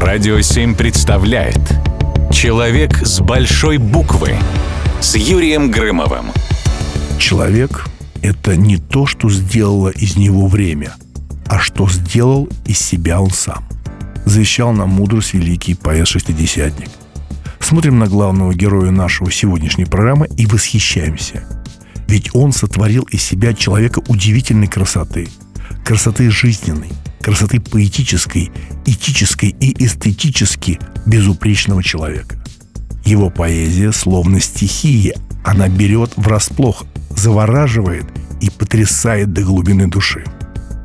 Радио 7 представляет Человек с большой буквы с Юрием Грымовым. Человек – это не то, что сделало из него время, а что сделал из себя он сам. Завещал нам мудрость великий поэт-шестидесятник. Смотрим на главного героя нашего сегодняшней программы и восхищаемся. Ведь он сотворил из себя человека удивительной красоты. Красоты жизненной, красоты поэтической, этической и эстетически безупречного человека. Его поэзия словно стихия, она берет врасплох, завораживает и потрясает до глубины души.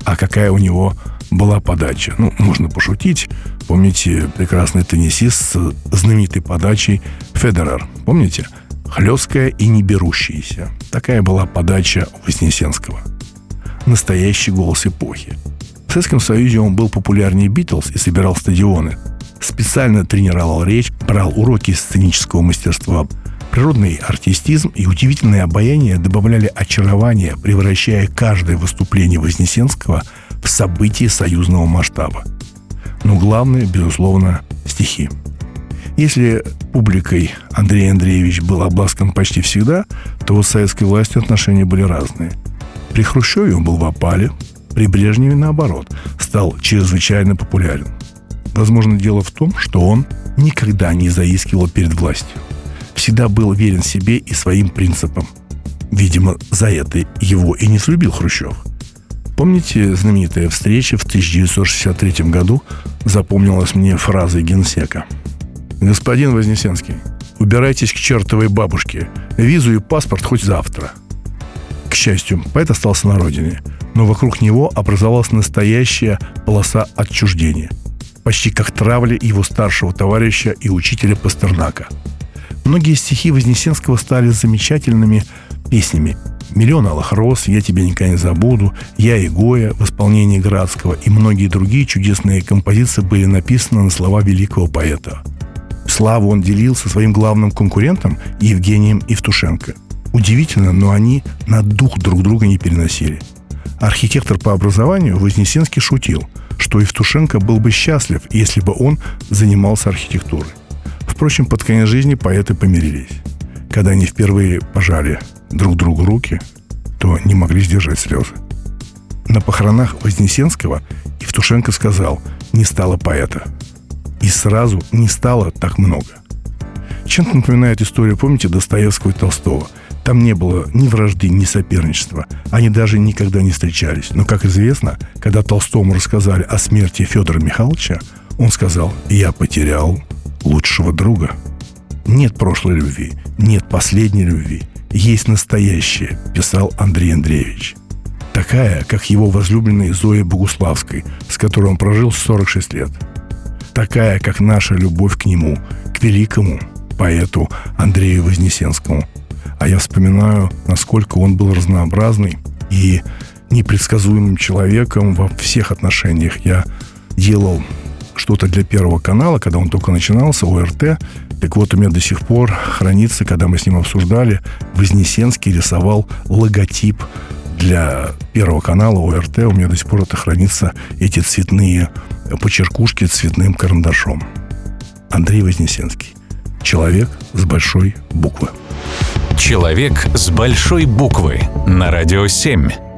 А какая у него была подача? Ну, можно пошутить. Помните прекрасный теннисист с знаменитой подачей Федерер? Помните? Хлесткая и не берущаяся. Такая была подача Вознесенского. Настоящий голос эпохи – в Советском Союзе он был популярнее Битлз и собирал стадионы. Специально тренировал речь, брал уроки сценического мастерства. Природный артистизм и удивительное обаяние добавляли очарование, превращая каждое выступление Вознесенского в событие союзного масштаба. Но главное, безусловно, стихи. Если публикой Андрей Андреевич был обласкан почти всегда, то с советской властью отношения были разные. При Хрущеве он был в опале, при Брежневе, наоборот, стал чрезвычайно популярен. Возможно, дело в том, что он никогда не заискивал перед властью. Всегда был верен себе и своим принципам. Видимо, за это его и не слюбил Хрущев. Помните знаменитая встреча в 1963 году запомнилась мне фразой генсека. «Господин Вознесенский, убирайтесь к чертовой бабушке. Визу и паспорт хоть завтра». К счастью, поэт остался на родине – но вокруг него образовалась настоящая полоса отчуждения. Почти как травля его старшего товарища и учителя Пастернака. Многие стихи Вознесенского стали замечательными песнями. «Миллион алых роз», «Я тебя никогда не забуду», «Я и Гоя» в исполнении Градского и многие другие чудесные композиции были написаны на слова великого поэта. Славу он делил со своим главным конкурентом Евгением Евтушенко. Удивительно, но они на дух друг друга не переносили – Архитектор по образованию Вознесенский шутил, что Евтушенко был бы счастлив, если бы он занимался архитектурой. Впрочем, под конец жизни поэты помирились. Когда они впервые пожали друг другу руки, то не могли сдержать слезы. На похоронах Вознесенского Евтушенко сказал «не стало поэта». И сразу не стало так много. Чем-то напоминает историю, помните, Достоевского и Толстого – там не было ни вражды, ни соперничества. Они даже никогда не встречались. Но, как известно, когда Толстому рассказали о смерти Федора Михайловича, он сказал «Я потерял лучшего друга». Нет прошлой любви, нет последней любви. Есть настоящее, писал Андрей Андреевич. Такая, как его возлюбленной Зоя Богуславской, с которой он прожил 46 лет. Такая, как наша любовь к нему, к великому поэту Андрею Вознесенскому – а я вспоминаю, насколько он был разнообразный и непредсказуемым человеком во всех отношениях. Я делал что-то для Первого канала, когда он только начинался, ОРТ. Так вот, у меня до сих пор хранится, когда мы с ним обсуждали, Вознесенский рисовал логотип для Первого канала ОРТ. У меня до сих пор это хранится, эти цветные почеркушки цветным карандашом. Андрей Вознесенский. Человек с большой буквы. Человек с большой буквы на радио 7.